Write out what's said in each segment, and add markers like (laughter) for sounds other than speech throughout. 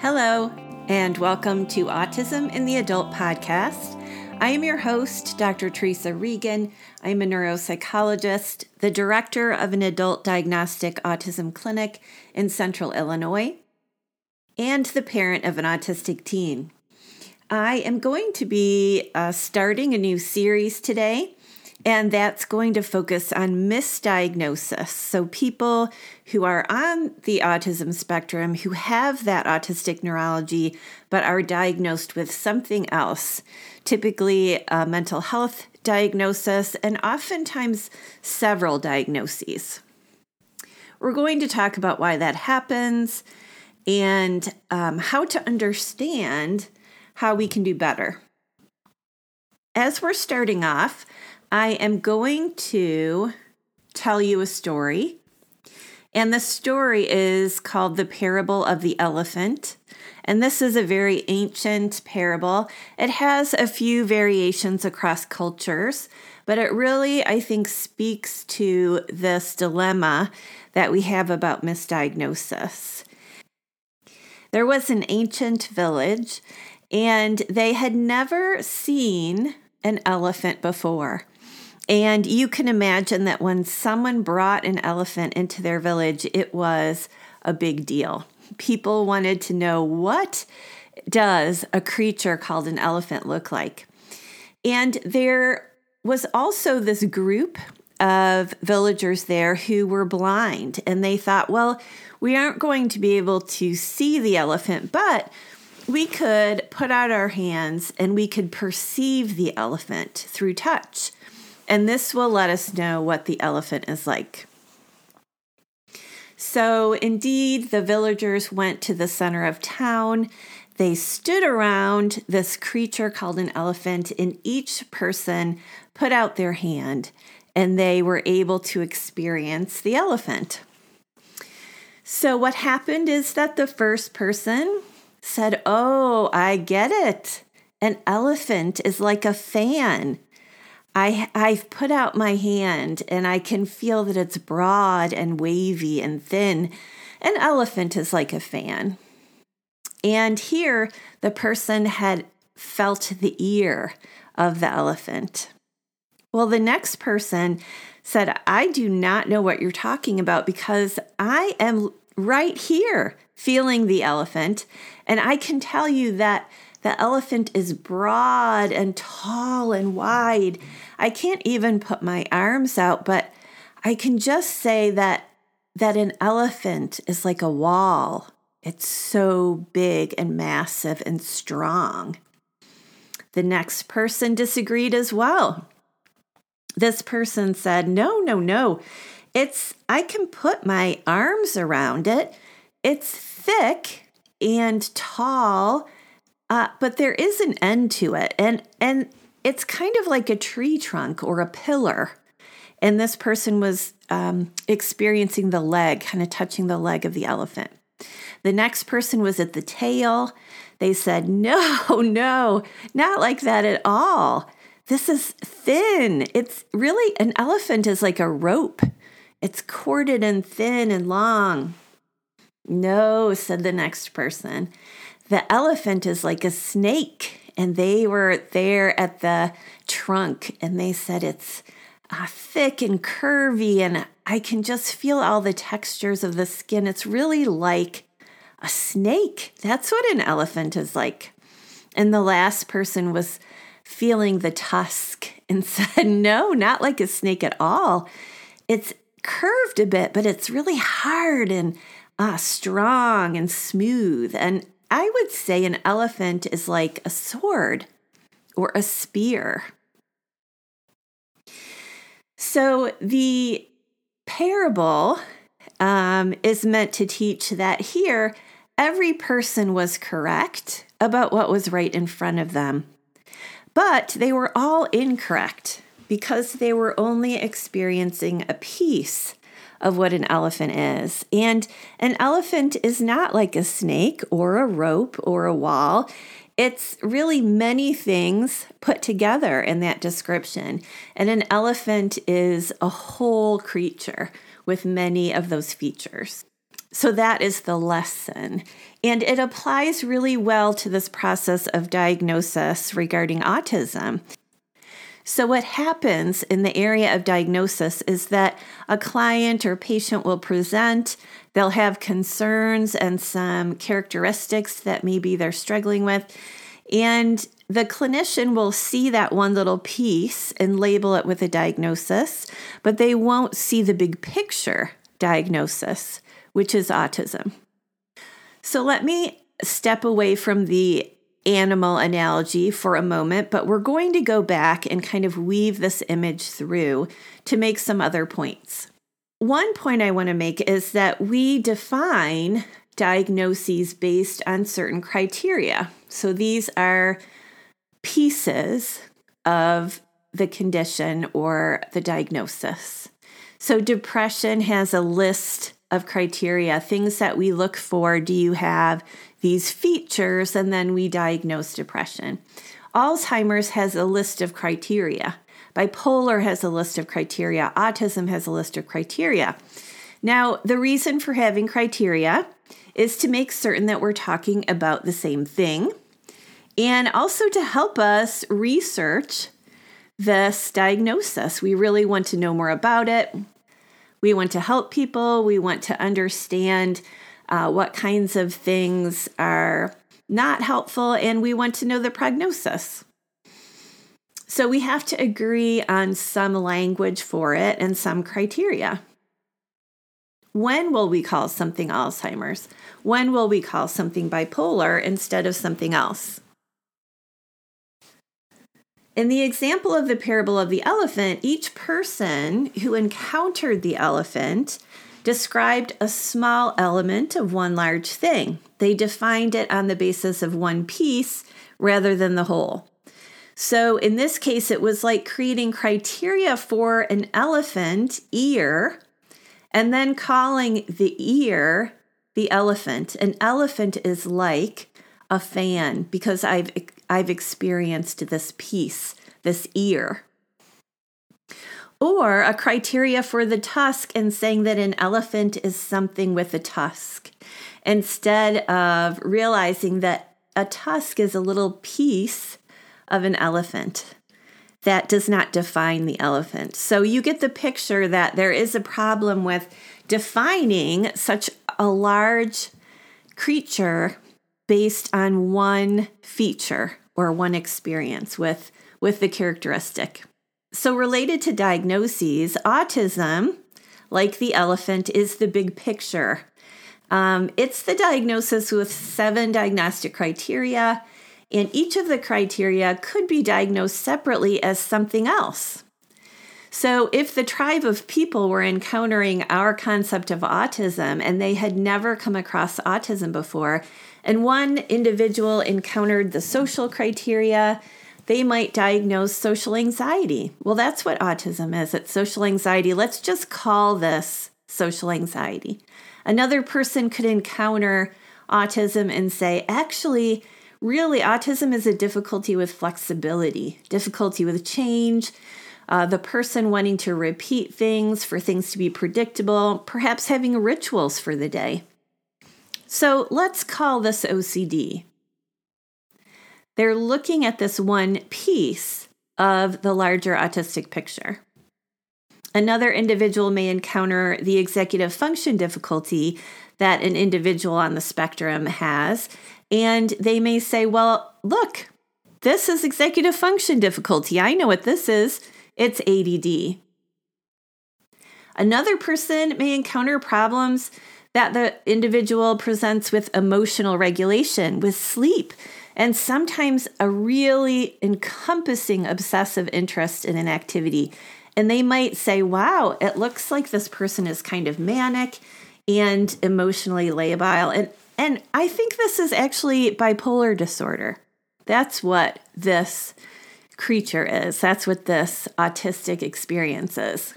Hello, and welcome to Autism in the Adult podcast. I am your host, Dr. Teresa Regan. I'm a neuropsychologist, the director of an adult diagnostic autism clinic in central Illinois, and the parent of an autistic teen. I am going to be uh, starting a new series today and that's going to focus on misdiagnosis. So, people who are on the autism spectrum who have that autistic neurology but are diagnosed with something else, typically a mental health diagnosis, and oftentimes several diagnoses. We're going to talk about why that happens and um, how to understand how we can do better. As we're starting off, I am going to tell you a story. And the story is called The Parable of the Elephant. And this is a very ancient parable. It has a few variations across cultures, but it really, I think, speaks to this dilemma that we have about misdiagnosis. There was an ancient village, and they had never seen an elephant before. And you can imagine that when someone brought an elephant into their village, it was a big deal. People wanted to know what does a creature called an elephant look like? And there was also this group of villagers there who were blind, and they thought, well, we aren't going to be able to see the elephant, but we could put out our hands and we could perceive the elephant through touch and this will let us know what the elephant is like. So, indeed, the villagers went to the center of town. They stood around this creature called an elephant, and each person put out their hand and they were able to experience the elephant. So, what happened is that the first person said, Oh, I get it. An elephant is like a fan. I I've put out my hand and I can feel that it's broad and wavy and thin. An elephant is like a fan. And here the person had felt the ear of the elephant. Well, the next person said, I do not know what you're talking about because I am right here feeling the elephant. And I can tell you that the elephant is broad and tall and wide. I can't even put my arms out, but I can just say that that an elephant is like a wall. It's so big and massive and strong. The next person disagreed as well. This person said, "No, no, no. It's I can put my arms around it. It's thick and tall uh, but there is an end to it, and and it's kind of like a tree trunk or a pillar. And this person was um, experiencing the leg, kind of touching the leg of the elephant. The next person was at the tail. They said, (laughs) No, no, not like that at all. This is thin. It's really an elephant is like a rope, it's corded and thin and long. No, said the next person the elephant is like a snake. And they were there at the trunk and they said it's uh, thick and curvy, and I can just feel all the textures of the skin. It's really like a snake. That's what an elephant is like. And the last person was feeling the tusk and (laughs) said, No, not like a snake at all. It's curved a bit, but it's really hard and uh, strong and smooth. And I would say an elephant is like a sword or a spear. So the parable um, is meant to teach that here every person was correct about what was right in front of them, but they were all incorrect because they were only experiencing a piece of what an elephant is. And an elephant is not like a snake or a rope or a wall. It's really many things put together in that description. And an elephant is a whole creature with many of those features. So that is the lesson. And it applies really well to this process of diagnosis regarding autism. So, what happens in the area of diagnosis is that a client or patient will present, they'll have concerns and some characteristics that maybe they're struggling with. And the clinician will see that one little piece and label it with a diagnosis, but they won't see the big picture diagnosis, which is autism. So let me step away from the animal analogy for a moment, but we're going to go back and kind of weave this image through to make some other points. One point I want to make is that we define diagnoses based on certain criteria. So these are pieces of the condition or the diagnosis. So depression has a list of criteria, things that we look for. Do you have these features? And then we diagnose depression. Alzheimer's has a list of criteria. Bipolar has a list of criteria. Autism has a list of criteria. Now, the reason for having criteria is to make certain that we're talking about the same thing and also to help us research this diagnosis. We really want to know more about it. We want to help people. We want to understand uh, what kinds of things are not helpful, and we want to know the prognosis. So we have to agree on some language for it and some criteria. When will we call something Alzheimer's? When will we call something bipolar instead of something else? In the example of the parable of the elephant, each person who encountered the elephant described a small element of one large thing. They defined it on the basis of one piece rather than the whole. So in this case, it was like creating criteria for an elephant ear and then calling the ear the elephant. An elephant is like a fan because I've I've experienced this piece, this ear. Or a criteria for the tusk and saying that an elephant is something with a tusk instead of realizing that a tusk is a little piece of an elephant that does not define the elephant. So you get the picture that there is a problem with defining such a large creature based on one feature or one experience with, with the characteristic. So, related to diagnoses, autism, like the elephant, is the big picture. Um, it's the diagnosis with seven diagnostic criteria and each of the criteria could be diagnosed separately as something else. So, if the tribe of people were encountering our concept of autism and they had never come across autism before, and one individual encountered the social criteria, they might diagnose social anxiety. Well, that's what autism is it's social anxiety. Let's just call this social anxiety. Another person could encounter autism and say, actually, really, autism is a difficulty with flexibility, difficulty with change, uh, the person wanting to repeat things for things to be predictable, perhaps having rituals for the day. So let's call this OCD. They're looking at this one piece of the larger autistic picture. Another individual may encounter the executive function difficulty that an individual on the spectrum has, and they may say, Well, look, this is executive function difficulty. I know what this is. It's ADD. Another person may encounter problems that the individual presents with emotional regulation, with sleep, and sometimes a really encompassing obsessive interest in an activity. And they might say, wow, it looks like this person is kind of manic and emotionally labile. And and I think this is actually bipolar disorder. That's what this creature is. That's what this autistic experience is.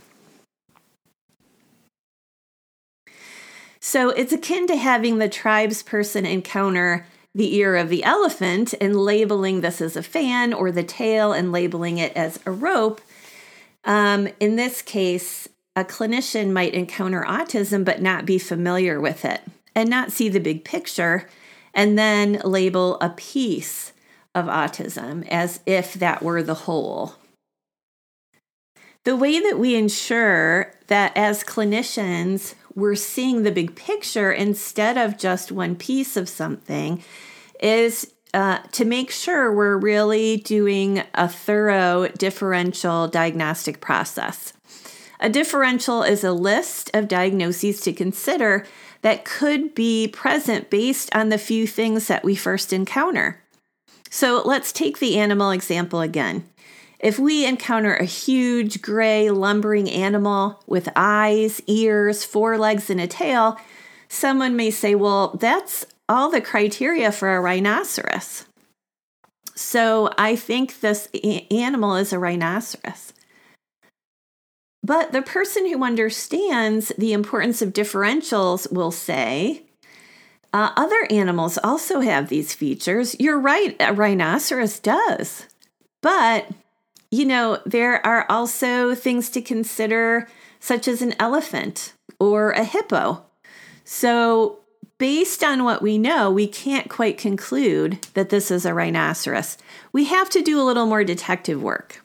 So it's akin to having the tribe's person encounter the ear of the elephant and labeling this as a fan or the tail and labeling it as a rope. Um, in this case, a clinician might encounter autism but not be familiar with it and not see the big picture and then label a piece of autism as if that were the whole. The way that we ensure that as clinicians, we're seeing the big picture instead of just one piece of something is uh, to make sure we're really doing a thorough differential diagnostic process. A differential is a list of diagnoses to consider that could be present based on the few things that we first encounter. So let's take the animal example again. If we encounter a huge gray lumbering animal with eyes, ears, four legs, and a tail, someone may say, well, that's all the criteria for a rhinoceros. So I think this animal is a rhinoceros. But the person who understands the importance of differentials will say, uh, other animals also have these features. You're right, a rhinoceros does. But you know, there are also things to consider, such as an elephant or a hippo. So, based on what we know, we can't quite conclude that this is a rhinoceros. We have to do a little more detective work.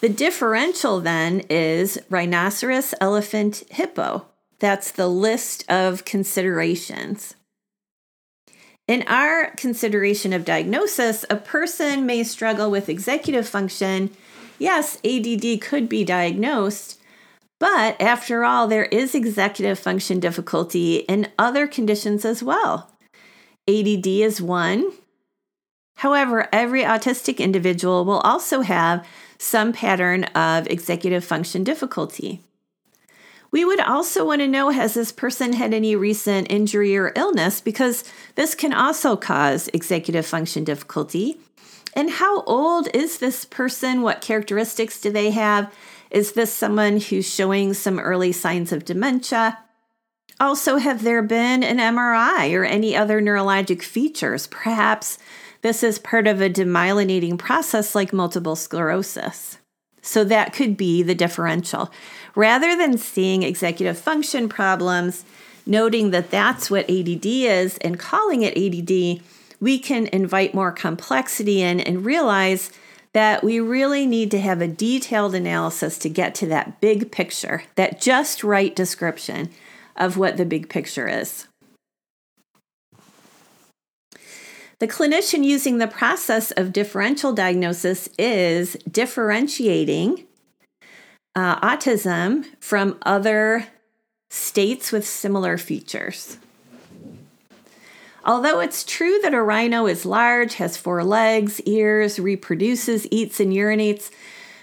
The differential then is rhinoceros, elephant, hippo. That's the list of considerations. In our consideration of diagnosis, a person may struggle with executive function. Yes, ADD could be diagnosed, but after all, there is executive function difficulty in other conditions as well. ADD is one. However, every autistic individual will also have some pattern of executive function difficulty. We would also want to know has this person had any recent injury or illness because this can also cause executive function difficulty. And how old is this person? What characteristics do they have? Is this someone who's showing some early signs of dementia? Also, have there been an MRI or any other neurologic features? Perhaps this is part of a demyelinating process like multiple sclerosis. So that could be the differential. Rather than seeing executive function problems, noting that that's what ADD is and calling it ADD, we can invite more complexity in and realize that we really need to have a detailed analysis to get to that big picture, that just right description of what the big picture is. The clinician using the process of differential diagnosis is differentiating uh, autism from other states with similar features. Although it's true that a rhino is large, has four legs, ears, reproduces, eats, and urinates,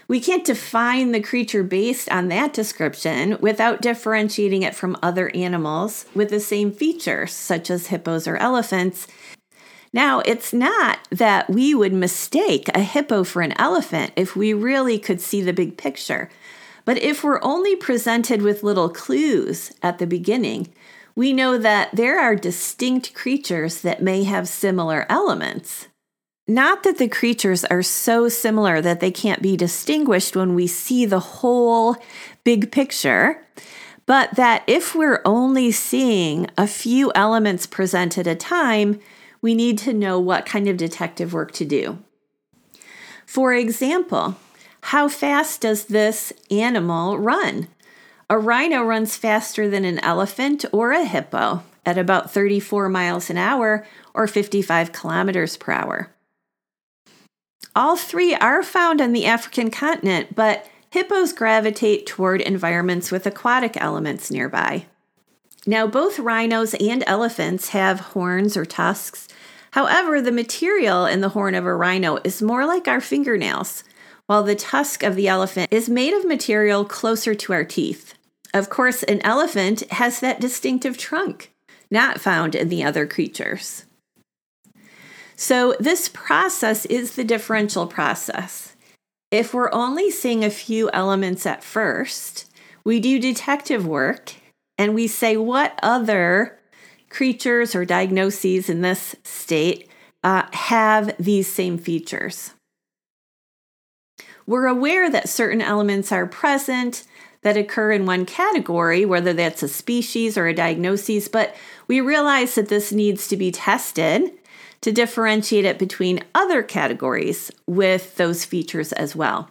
we can't define the creature based on that description without differentiating it from other animals with the same features, such as hippos or elephants, now, it's not that we would mistake a hippo for an elephant if we really could see the big picture. But if we're only presented with little clues at the beginning, we know that there are distinct creatures that may have similar elements. Not that the creatures are so similar that they can't be distinguished when we see the whole big picture, but that if we're only seeing a few elements presented at a time, we need to know what kind of detective work to do. For example, how fast does this animal run? A rhino runs faster than an elephant or a hippo at about 34 miles an hour or 55 kilometers per hour. All three are found on the African continent, but hippos gravitate toward environments with aquatic elements nearby. Now, both rhinos and elephants have horns or tusks. However, the material in the horn of a rhino is more like our fingernails, while the tusk of the elephant is made of material closer to our teeth. Of course, an elephant has that distinctive trunk, not found in the other creatures. So, this process is the differential process. If we're only seeing a few elements at first, we do detective work and we say what other creatures or diagnoses in this state uh, have these same features. we're aware that certain elements are present that occur in one category, whether that's a species or a diagnosis, but we realize that this needs to be tested to differentiate it between other categories with those features as well.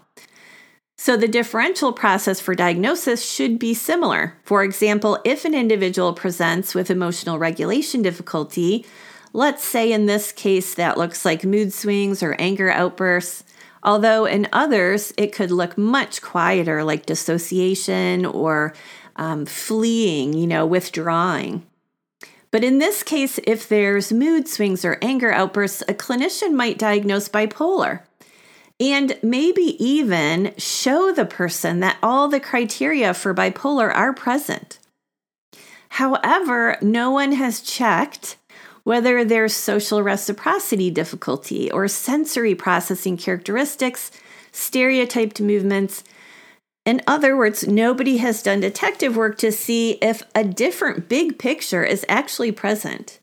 So, the differential process for diagnosis should be similar. For example, if an individual presents with emotional regulation difficulty, let's say in this case that looks like mood swings or anger outbursts, although in others it could look much quieter, like dissociation or um, fleeing, you know, withdrawing. But in this case, if there's mood swings or anger outbursts, a clinician might diagnose bipolar and maybe even show the person that all the criteria for bipolar are present. However, no one has checked whether there's social reciprocity difficulty or sensory processing characteristics, stereotyped movements. In other words, nobody has done detective work to see if a different big picture is actually present.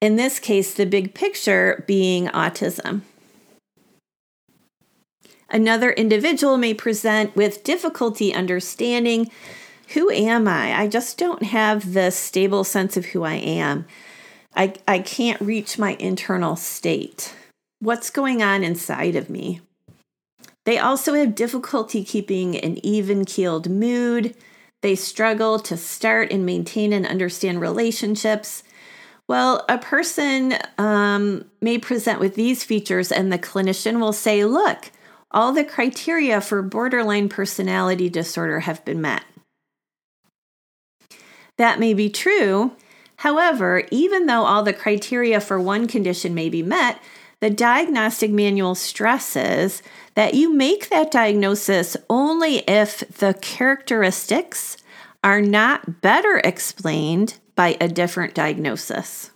In this case, the big picture being autism. Another individual may present with difficulty understanding who am I? I just don't have the stable sense of who I am. I, I can't reach my internal state. What's going on inside of me? They also have difficulty keeping an even keeled mood. They struggle to start and maintain and understand relationships. Well, a person um, may present with these features, and the clinician will say, Look, all the criteria for borderline personality disorder have been met. That may be true. However, even though all the criteria for one condition may be met, the diagnostic manual stresses that you make that diagnosis only if the characteristics are not better explained by a different diagnosis.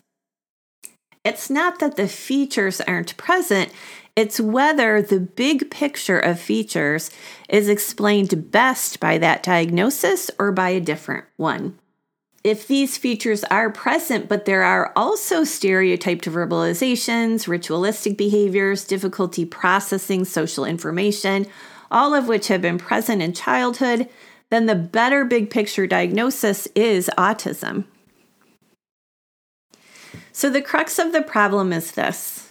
It's not that the features aren't present, it's whether the big picture of features is explained best by that diagnosis or by a different one. If these features are present, but there are also stereotyped verbalizations, ritualistic behaviors, difficulty processing social information, all of which have been present in childhood, then the better big picture diagnosis is autism. So, the crux of the problem is this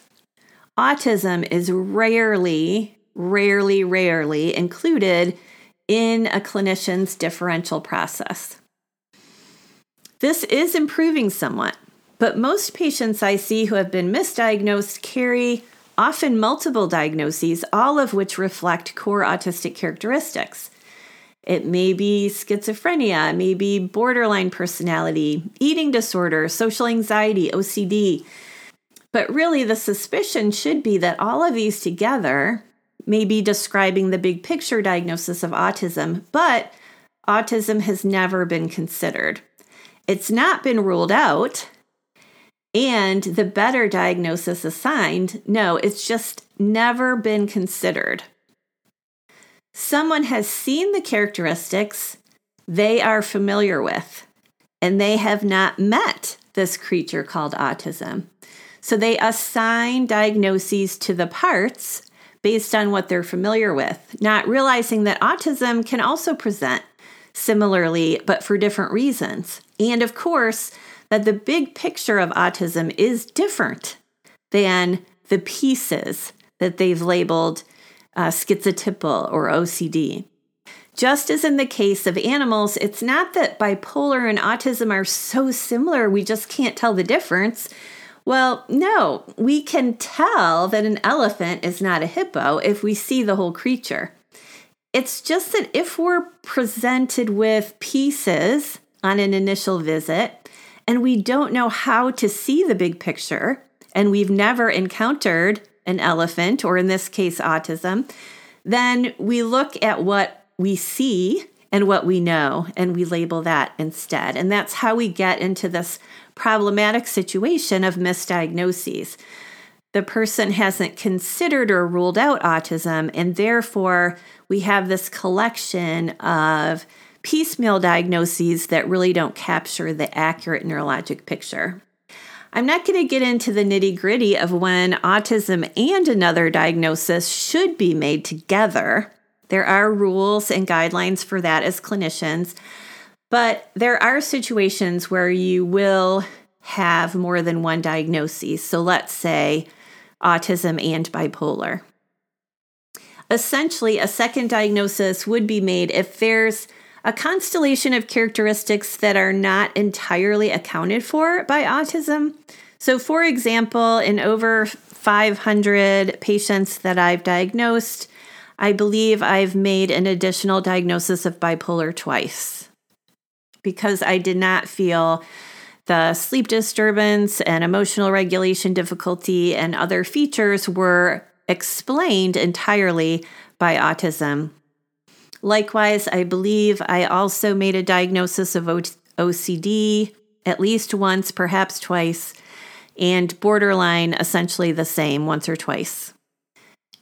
autism is rarely, rarely, rarely included in a clinician's differential process. This is improving somewhat, but most patients I see who have been misdiagnosed carry often multiple diagnoses, all of which reflect core autistic characteristics. It may be schizophrenia, maybe borderline personality, eating disorder, social anxiety, OCD, but really, the suspicion should be that all of these together may be describing the big picture diagnosis of autism, but autism has never been considered. It's not been ruled out, and the better diagnosis assigned, no, it's just never been considered. Someone has seen the characteristics they are familiar with, and they have not met this creature called autism. So they assign diagnoses to the parts based on what they're familiar with, not realizing that autism can also present similarly, but for different reasons. And of course, that the big picture of autism is different than the pieces that they've labeled uh, schizotypal or OCD. Just as in the case of animals, it's not that bipolar and autism are so similar, we just can't tell the difference. Well, no, we can tell that an elephant is not a hippo if we see the whole creature. It's just that if we're presented with pieces on an initial visit and we don't know how to see the big picture, and we've never encountered an elephant, or in this case, autism, then we look at what we see and what we know, and we label that instead. And that's how we get into this problematic situation of misdiagnoses. The person hasn't considered or ruled out autism, and therefore we have this collection of piecemeal diagnoses that really don't capture the accurate neurologic picture. I'm not going to get into the nitty gritty of when autism and another diagnosis should be made together. There are rules and guidelines for that as clinicians, but there are situations where you will have more than one diagnosis. So let's say autism and bipolar. Essentially, a second diagnosis would be made if there's a constellation of characteristics that are not entirely accounted for by autism. So, for example, in over 500 patients that I've diagnosed, I believe I've made an additional diagnosis of bipolar twice because I did not feel the sleep disturbance and emotional regulation difficulty and other features were explained entirely by autism. Likewise, I believe I also made a diagnosis of OCD at least once, perhaps twice, and borderline essentially the same once or twice.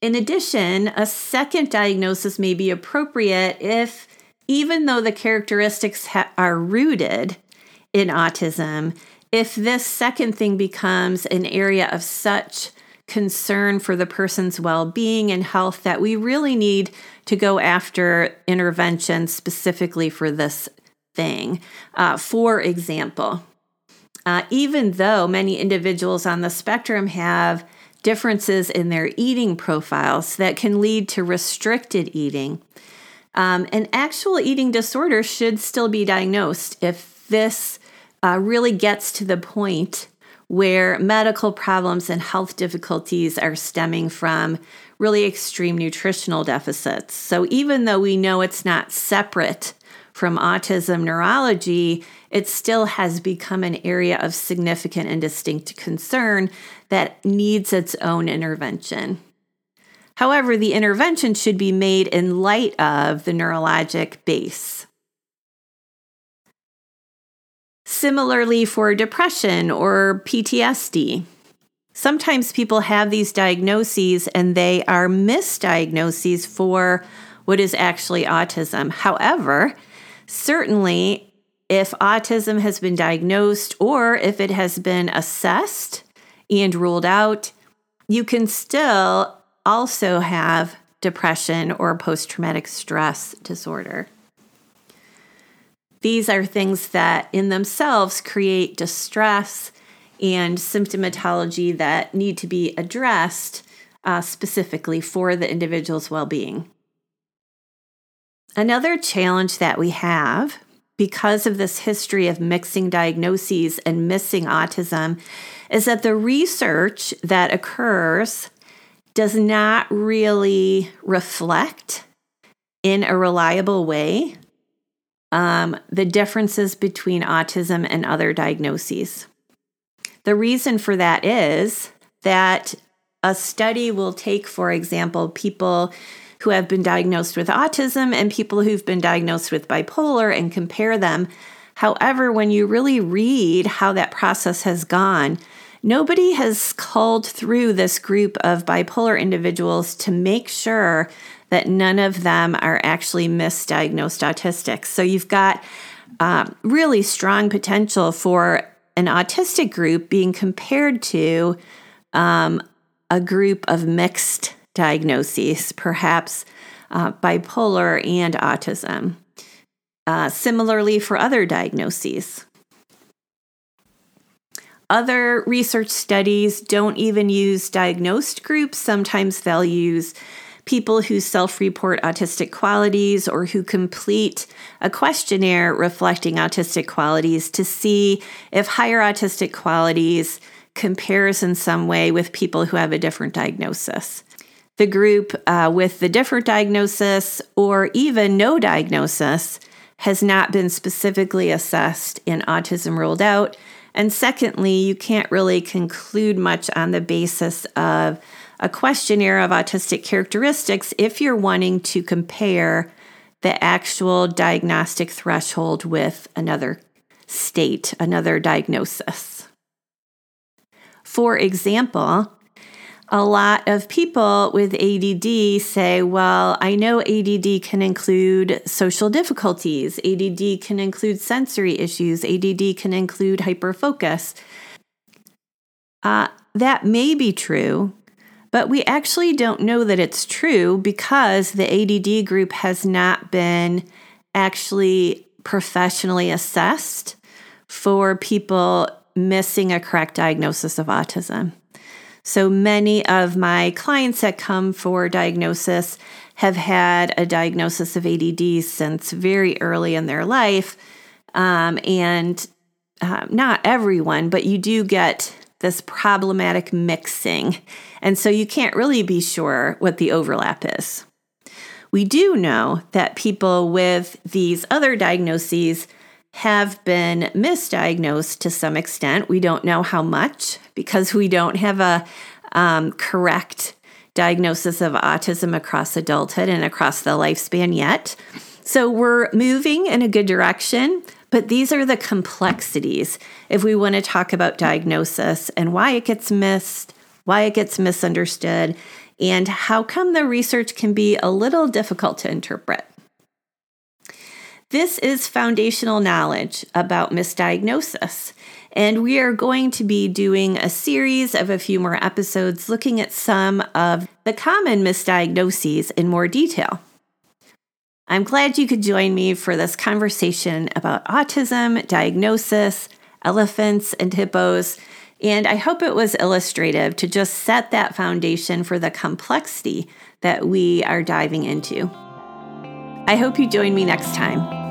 In addition, a second diagnosis may be appropriate if, even though the characteristics ha- are rooted in autism, if this second thing becomes an area of such concern for the person's well being and health that we really need to go after intervention specifically for this thing. Uh, for example, uh, even though many individuals on the spectrum have differences in their eating profiles that can lead to restricted eating, um, an actual eating disorder should still be diagnosed if this uh, really gets to the point where medical problems and health difficulties are stemming from really extreme nutritional deficits. So, even though we know it's not separate from autism neurology, it still has become an area of significant and distinct concern that needs its own intervention. However, the intervention should be made in light of the neurologic base. Similarly, for depression or PTSD, sometimes people have these diagnoses and they are misdiagnoses for what is actually autism. However, certainly, if autism has been diagnosed or if it has been assessed and ruled out, you can still also have depression or post traumatic stress disorder. These are things that in themselves create distress and symptomatology that need to be addressed uh, specifically for the individual's well being. Another challenge that we have because of this history of mixing diagnoses and missing autism is that the research that occurs does not really reflect in a reliable way um, the differences between autism and other diagnoses. The reason for that is that a study will take, for example, people who have been diagnosed with autism and people who've been diagnosed with bipolar and compare them. However, when you really read how that process has gone, nobody has culled through this group of bipolar individuals to make sure that none of them are actually misdiagnosed autistics. So you've got uh, really strong potential for an autistic group being compared to um, a group of mixed diagnoses, perhaps uh, bipolar and autism. Uh, similarly, for other diagnoses. Other research studies don't even use diagnosed groups. Sometimes they'll use people who self report autistic qualities or who complete a questionnaire reflecting autistic qualities to see if higher autistic qualities compares in some way with people who have a different diagnosis. The group uh, with the different diagnosis or even no diagnosis has not been specifically assessed in autism ruled out. And secondly, you can't really conclude much on the basis of a questionnaire of autistic characteristics if you're wanting to compare the actual diagnostic threshold with another state, another diagnosis. For example, a lot of people with ADD say, well, I know ADD can include social difficulties, ADD can include sensory issues, ADD can include hyperfocus. Uh, that may be true, but we actually don't know that it's true because the ADD group has not been actually professionally assessed for people missing a correct diagnosis of autism. So many of my clients that come for diagnosis have had a diagnosis of ADD since very early in their life. Um, and uh, not everyone, but you do get this problematic mixing. And so you can't really be sure what the overlap is. We do know that people with these other diagnoses have been misdiagnosed to some extent. We don't know how much because we don't have a um, correct diagnosis of autism across adulthood and across the lifespan yet. So we're moving in a good direction, but these are the complexities if we want to talk about diagnosis and why it gets missed, why it gets misunderstood, and how come the research can be a little difficult to interpret. This is foundational knowledge about misdiagnosis. And we are going to be doing a series of a few more episodes looking at some of the common misdiagnoses in more detail. I'm glad you could join me for this conversation about autism, diagnosis, elephants, and hippos. And I hope it was illustrative to just set that foundation for the complexity that we are diving into. I hope you join me next time.